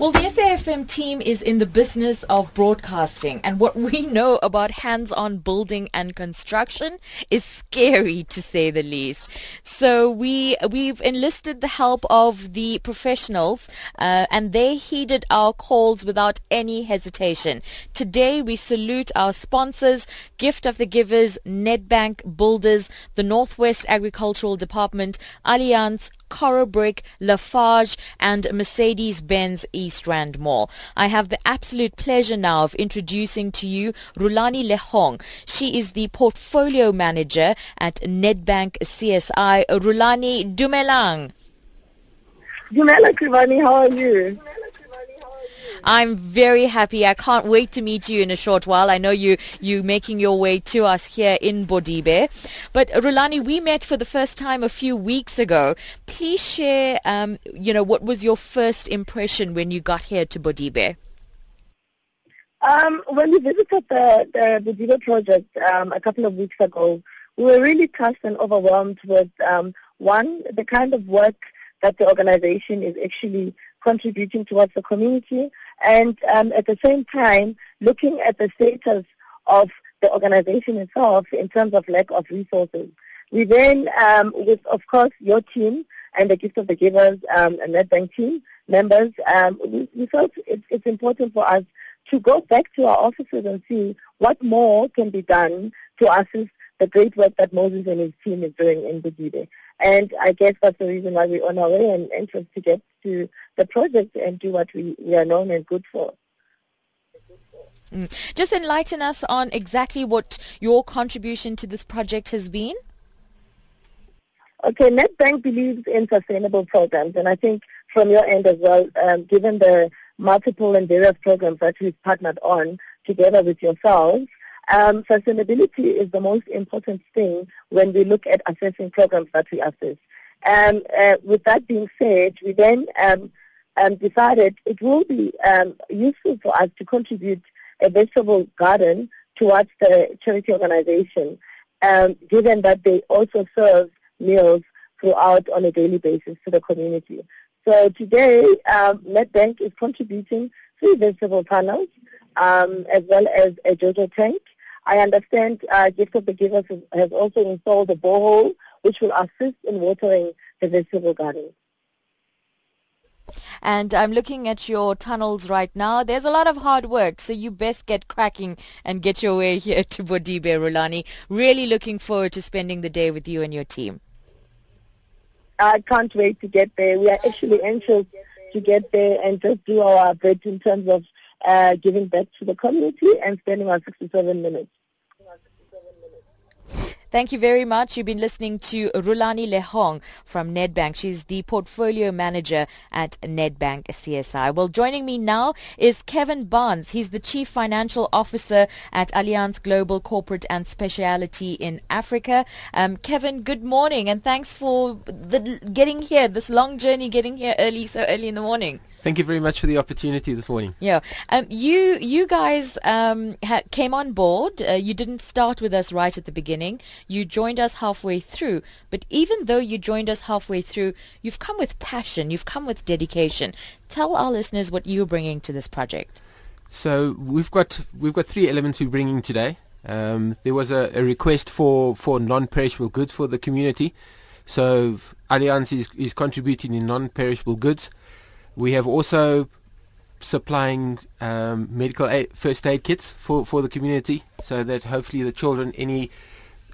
Well, the SAFM team is in the business of broadcasting, and what we know about hands-on building and construction is scary, to say the least. So we we've enlisted the help of the professionals, uh, and they heeded our calls without any hesitation. Today, we salute our sponsors, Gift of the Givers, Nedbank Builders, the Northwest Agricultural Department, Allianz, Corobrik, Lafarge, and Mercedes-Benz East Rand Mall. I have the absolute pleasure now of introducing to you Rulani Lehong. She is the portfolio manager at Nedbank CSI. Rulani Dumelang. Dumela Krivani, how are you? I'm very happy. I can't wait to meet you in a short while. I know you you making your way to us here in Bodibe. But Rulani, we met for the first time a few weeks ago. Please share, um, you know, what was your first impression when you got here to Bodibe? Um, when we visited the, the Bodibe project um, a couple of weeks ago, we were really touched and overwhelmed with, um, one, the kind of work that the organization is actually contributing towards the community and um, at the same time looking at the status of the organization itself in terms of lack of resources. We then, um, with of course your team and the Gift of the Givers um, and Nedbank team members, um, we, we felt it's, it's important for us to go back to our offices and see what more can be done to assist the great work that Moses and his team is doing in Bodibe. And I guess that's the reason why we're on our way and anxious to get to the project and do what we, we are known and good for. Mm. Just enlighten us on exactly what your contribution to this project has been. Okay, Nedbank believes in sustainable programs, and I think from your end as well, um, given the multiple and various programs that we've partnered on together with yourselves, um, sustainability is the most important thing when we look at assessing programs that we assess. And uh, with that being said, we then um, um, decided it will be um, useful for us to contribute a vegetable garden towards the charity organization, um, given that they also serve meals throughout on a daily basis to the community. So today, um, is contributing three vegetable panels, um, as well as a JoJo tank, I understand uh, Gift of the Givers has also installed a borehole which will assist in watering the vegetable garden. And I'm looking at your tunnels right now. There's a lot of hard work, so you best get cracking and get your way here to Bodibe, Rulani. Really looking forward to spending the day with you and your team. I can't wait to get there. We are actually anxious to get there and just do our bit in terms of uh, giving back to the community and spending our 67 minutes. Thank you very much. You've been listening to Rulani Lehong from Nedbank. She's the portfolio manager at Nedbank CSI. Well, joining me now is Kevin Barnes. He's the chief financial officer at Allianz Global Corporate and Specialty in Africa. Um, Kevin, good morning and thanks for the, getting here, this long journey getting here early, so early in the morning. Thank you very much for the opportunity this morning. Yeah, um, you you guys um, ha- came on board. Uh, you didn't start with us right at the beginning. You joined us halfway through. But even though you joined us halfway through, you've come with passion. You've come with dedication. Tell our listeners what you're bringing to this project. So we've got we've got three elements we're bringing today. Um, there was a, a, request for, for non-perishable goods for the community. So Allianz is, is contributing in non-perishable goods. We have also supplying um, medical aid, first aid kits for, for the community so that hopefully the children any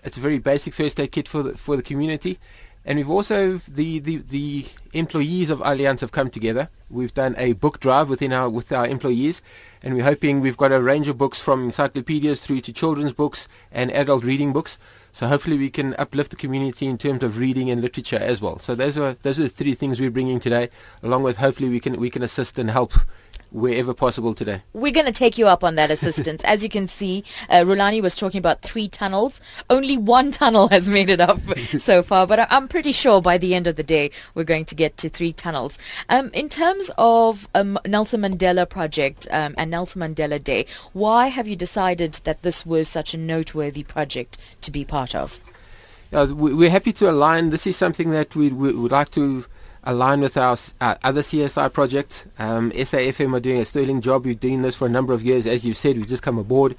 it's a very basic first aid kit for the, for the community and we've also the, the, the employees of Allianz have come together. We've done a book drive within our with our employees, and we're hoping we've got a range of books from encyclopedias through to children's books and adult reading books. So hopefully we can uplift the community in terms of reading and literature as well. So those are those are the three things we're bringing today, along with hopefully we can we can assist and help wherever possible today. We're going to take you up on that assistance. As you can see, uh, Rulani was talking about three tunnels. Only one tunnel has made it up so far, but I'm pretty sure by the end of the day we're going to get to three tunnels. Um, in terms of um, Nelson Mandela Project um, and Nelson Mandela Day, why have you decided that this was such a noteworthy project to be part of? we're happy to align. This is something that we would like to align with our uh, other CSI projects. Um, SAFM are doing a sterling job. We've been doing this for a number of years. As you've said, we've just come aboard.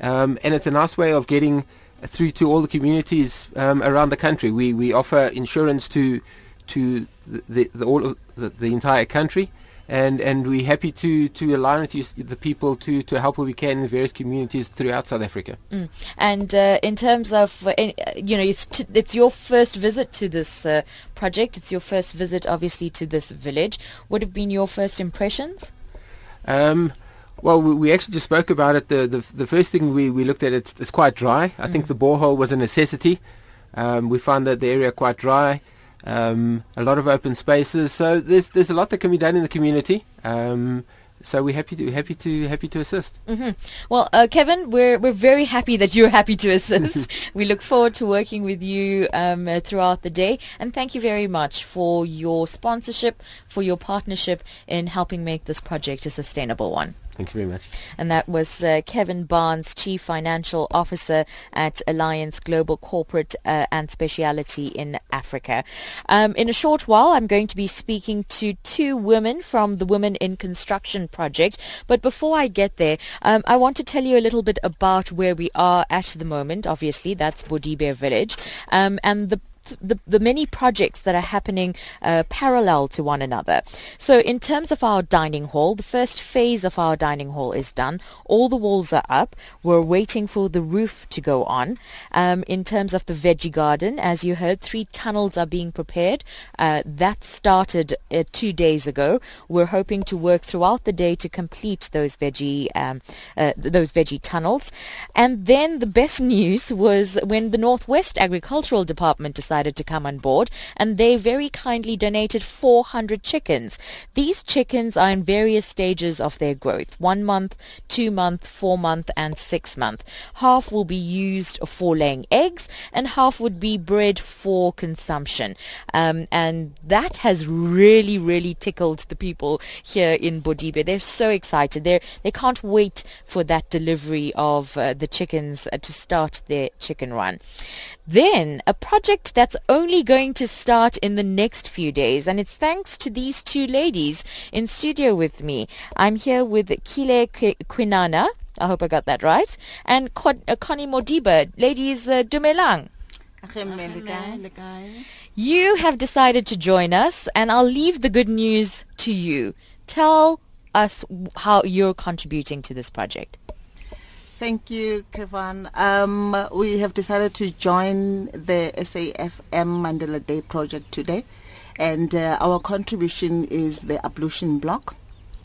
Um, and it's a nice way of getting through to all the communities um, around the country. We, we offer insurance to to the, the, the all of the, the entire country and and we're happy to to align with you, the people to to help where we can in various communities throughout South Africa. Mm. And uh, in terms of uh, you know, it's t- it's your first visit to this uh, project. It's your first visit, obviously, to this village. What have been your first impressions? Um, well, we, we, actually just spoke about it. The the, the first thing we, we looked at it's, it's quite dry. I mm. think the borehole was a necessity. Um, we found that the area quite dry um, a lot of open spaces. So there's there's a lot that can be done in the community. Um, so we're happy to happy to happy to assist. Mm-hmm. Well, uh, Kevin, we're we're very happy that you're happy to assist. we look forward to working with you um, uh, throughout the day, and thank you very much for your sponsorship, for your partnership in helping make this project a sustainable one. Thank you very much. And that was uh, Kevin Barnes, Chief Financial Officer at Allianz Global Corporate uh, and Speciality in Africa. Um, in a short while, I'm going to be speaking to two women from the Women in Construction project. But before I get there, um, I want to tell you a little bit about where we are at the moment. Obviously, that's Bodibe Village. Um, and the the, the many projects that are happening uh, parallel to one another. So in terms of our dining hall, the first phase of our dining hall is done. All the walls are up. We're waiting for the roof to go on. Um, in terms of the veggie garden, as you heard, three tunnels are being prepared. Uh, that started uh, two days ago. We're hoping to work throughout the day to complete those veggie um, uh, those veggie tunnels. And then the best news was when the Northwest Agricultural Department decided decided to come on board and they very kindly donated 400 chickens. These chickens are in various stages of their growth, one month, two month, four month and six month. Half will be used for laying eggs and half would be bred for consumption. Um, and that has really, really tickled the people here in Bodibe. They're so excited. They're, they can't wait for that delivery of uh, the chickens uh, to start their chicken run. Then a project that's only going to start in the next few days, and it's thanks to these two ladies in studio with me. I'm here with Kile Quinana. I hope I got that right. And uh, Connie Modiba. Ladies, uh, Dumelang. You have decided to join us, and I'll leave the good news to you. Tell us how you're contributing to this project. Thank you, Kevin. Um, we have decided to join the SAFM Mandela Day project today, and uh, our contribution is the ablution block.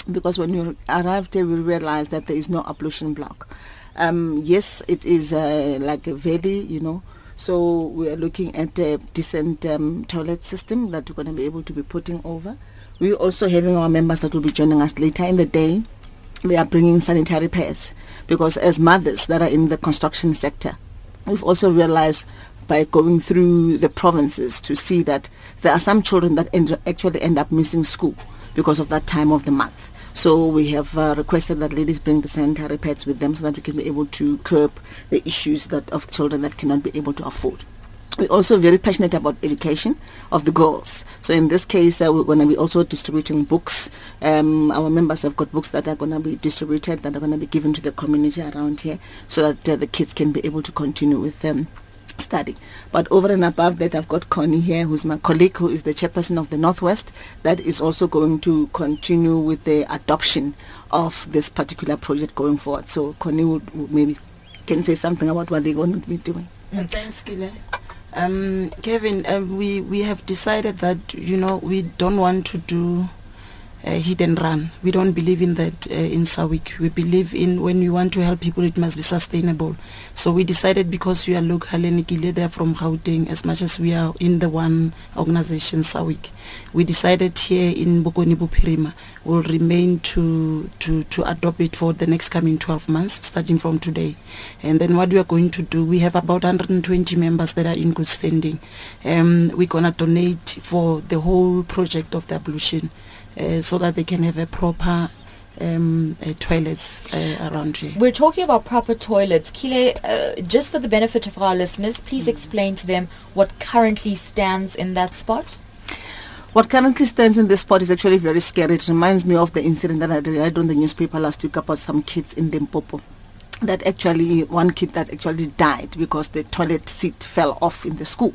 Because when we arrived here, we realized that there is no ablution block. Um, yes, it is uh, like a valley, you know. So we are looking at a decent um, toilet system that we're going to be able to be putting over. We're also having our members that will be joining us later in the day they are bringing sanitary pads because as mothers that are in the construction sector, we've also realized by going through the provinces to see that there are some children that end, actually end up missing school because of that time of the month. So we have uh, requested that ladies bring the sanitary pads with them so that we can be able to curb the issues that of children that cannot be able to afford we're also very passionate about education of the girls. So in this case, uh, we're going to be also distributing books. Um, our members have got books that are going to be distributed, that are going to be given to the community around here, so that uh, the kids can be able to continue with them. Um, study. But over and above that, I've got Connie here, who's my colleague, who is the chairperson of the Northwest, that is also going to continue with the adoption of this particular project going forward. So Connie would, would maybe can say something about what they're going to be doing. Mm. Thanks, Kile. Um, Kevin, uh, we, we have decided that, you know, we don't want to do hit and run. We don't believe in that uh, in SAWIC. We believe in when we want to help people, it must be sustainable. So we decided because we are local and they're from Gauteng, as much as we are in the one organization, SAWIC, we decided here in Bokone Bophirima will remain to, to, to adopt it for the next coming 12 months, starting from today. And then what we are going to do, we have about 120 members that are in good standing. Um, we're going to donate for the whole project of the ablution uh, so that they can have a proper um, uh, toilets uh, around here. We're talking about proper toilets. Kile, uh, just for the benefit of our listeners, please mm. explain to them what currently stands in that spot. What currently stands in this spot is actually very scary. It reminds me of the incident that I read on the newspaper last week about some kids in Limpopo that actually one kid that actually died because the toilet seat fell off in the school.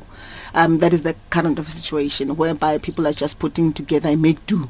Um, that is the current of situation whereby people are just putting together a make do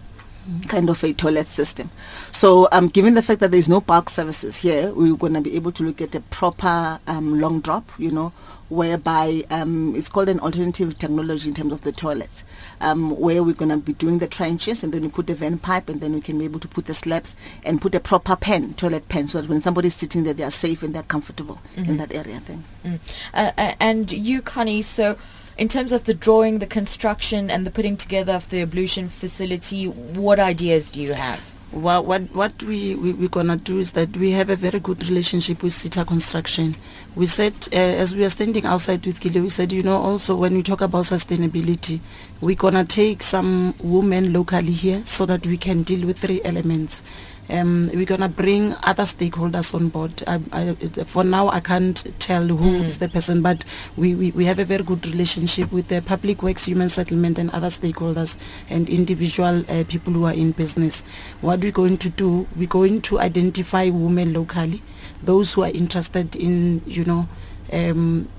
kind of a toilet system. So um, given the fact that there is no bulk services here, we're going to be able to look at a proper um, long drop, you know, whereby um, it's called an alternative technology in terms of the toilets, um, where we're going to be doing the trenches and then we put the vent pipe and then we can be able to put the slabs and put a proper pen, toilet pen, so that when somebody's sitting there, they are safe and they're comfortable mm-hmm. in that area. Thanks. Mm. Uh, uh, and you, Connie, so in terms of the drawing, the construction, and the putting together of the ablution facility, what ideas do you have? Well, what what we, we we're gonna do is that we have a very good relationship with Sita Construction. We said uh, as we are standing outside with Gile, we said you know also when we talk about sustainability, we're gonna take some women locally here so that we can deal with three elements. Um, we're going to bring other stakeholders on board. I, I, for now, I can't tell who mm. is the person, but we, we, we have a very good relationship with the Public Works, Human Settlement, and other stakeholders and individual uh, people who are in business. What we're going to do, we're going to identify women locally, those who are interested in, you know, um,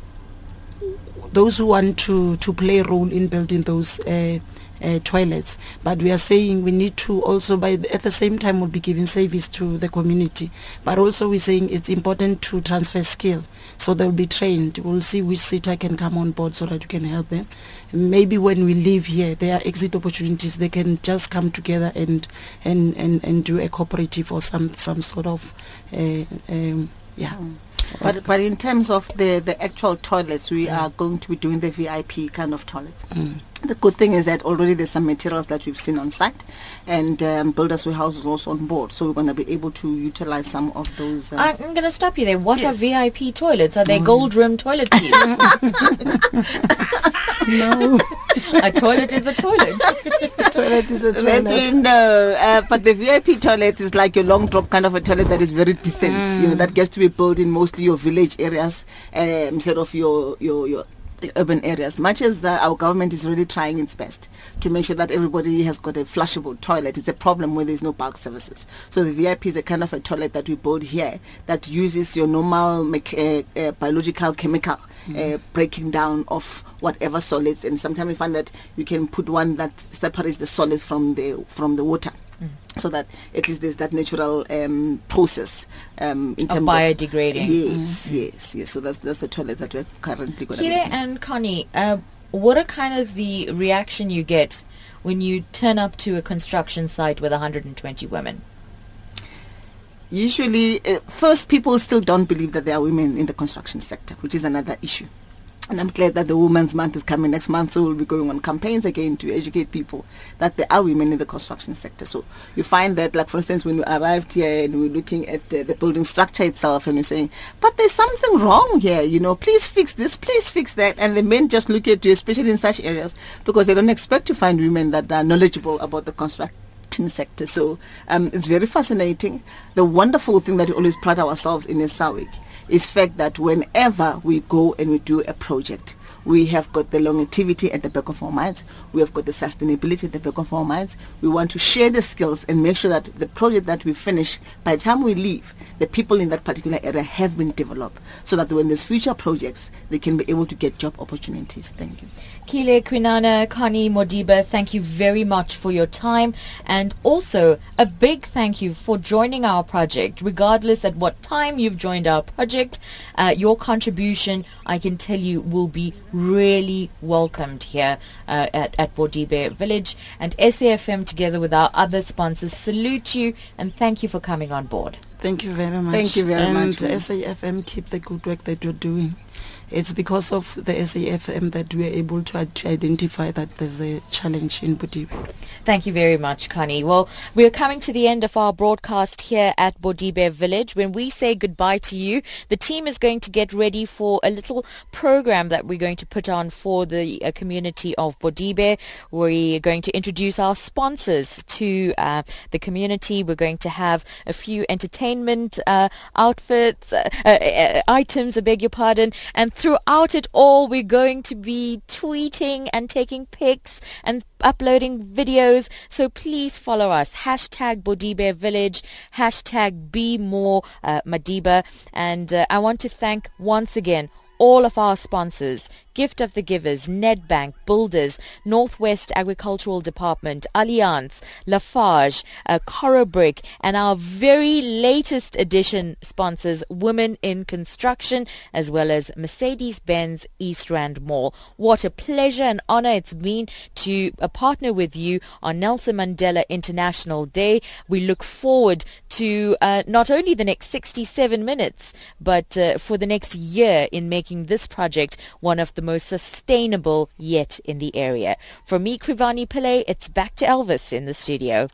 those who want to, to play a role in building those uh, uh, toilets. But we are saying we need to also, by the, at the same time, we'll be giving service to the community. But also we're saying it's important to transfer skill. So they'll be trained. We'll see which SITA can come on board so that we can help them. Maybe when we leave here, there are exit opportunities. They can just come together and and, and, and do a cooperative or some, some sort of, uh, um, yeah. Mm. But but in terms of the, the actual toilets, we mm. are going to be doing the VIP kind of toilets. Mm. The good thing is that already there's some materials that we've seen on site, and um, Builders Warehouse is also on board, so we're going to be able to utilize some of those. Uh, I'm going to stop you there. What yes. are VIP toilets? Are they mm. gold rim toilet seats? no. a toilet is a toilet. a toilet is a toilet. know, uh, but the VIP toilet is like a long drop kind of a toilet that is very decent. Mm. You know, that gets to be built in mostly your village areas um, instead of your your your urban areas, much as uh, our government is really trying its best to make sure that everybody has got a flushable toilet, it's a problem when there's no bulk services. So the VIP is a kind of a toilet that we build here that uses your normal uh, uh, biological chemical mm. breaking down of whatever solids, and sometimes we find that you can put one that separates the solids from the from the water so that at least there's that natural um, process um, in of biodegrading. Of, yes, mm-hmm. yes, yes. So that's that's the toilet that we're currently going to. Kire and Connie, uh, what are kind of the reaction you get when you turn up to a construction site with 120 women? Usually, uh, first people still don't believe that there are women in the construction sector, which is another issue. And I'm glad that the Women's Month is coming next month, so we'll be going on campaigns again to educate people that there are women in the construction sector. So you find that, like for instance, when we arrived here and we're looking at uh, the building structure itself, and we're saying, "But there's something wrong here. You know, please fix this, please fix that." And the men just look at you, especially in such areas, because they don't expect to find women that are knowledgeable about the construction sector. So um, it's very fascinating. The wonderful thing that we always pride ourselves in is SAWIC is fact that whenever we go and we do a project, we have got the longevity at the back of our minds. We have got the sustainability at the back of our minds. We want to share the skills and make sure that the project that we finish, by the time we leave, the people in that particular area have been developed so that when there's future projects, they can be able to get job opportunities. Thank you. Kile Connie Modiba, thank you very much for your time and also a big thank you for joining our project. Regardless at what time you've joined our project, uh, your contribution, I can tell you, will be really welcomed here uh, at, at Bodibe Village. And SAFM, together with our other sponsors, salute you and thank you for coming on board. Thank you very much. Thank you very and much. And SAFM, keep the good work that you're doing it's because of the SAFM that we are able to, to identify that there's a challenge in Bodibe. Thank you very much, Connie. Well, we are coming to the end of our broadcast here at Bodibe Village. When we say goodbye to you, the team is going to get ready for a little program that we're going to put on for the uh, community of Bodibe. We're going to introduce our sponsors to uh, the community. We're going to have a few entertainment uh, outfits, uh, uh, uh, items, I beg your pardon, and throughout it all, we're going to be tweeting and taking pics and uploading videos. So please follow us. Hashtag Bodibe Village, hashtag Be More uh, Madiba. And uh, I want to thank once again all of our sponsors, Gift of the Givers, Nedbank, Builders, Northwest Agricultural Department, Allianz, Lafarge, uh, Brick, and our very latest edition sponsors, Women in Construction, as well as Mercedes-Benz East Rand Mall. What a pleasure and honor it's been to uh, partner with you on Nelson Mandela International Day. We look forward to uh, not only the next 67 minutes, but uh, for the next year in making this project one of the most sustainable yet in the area. For me, Krivani Pillay, it's back to Elvis in the studio.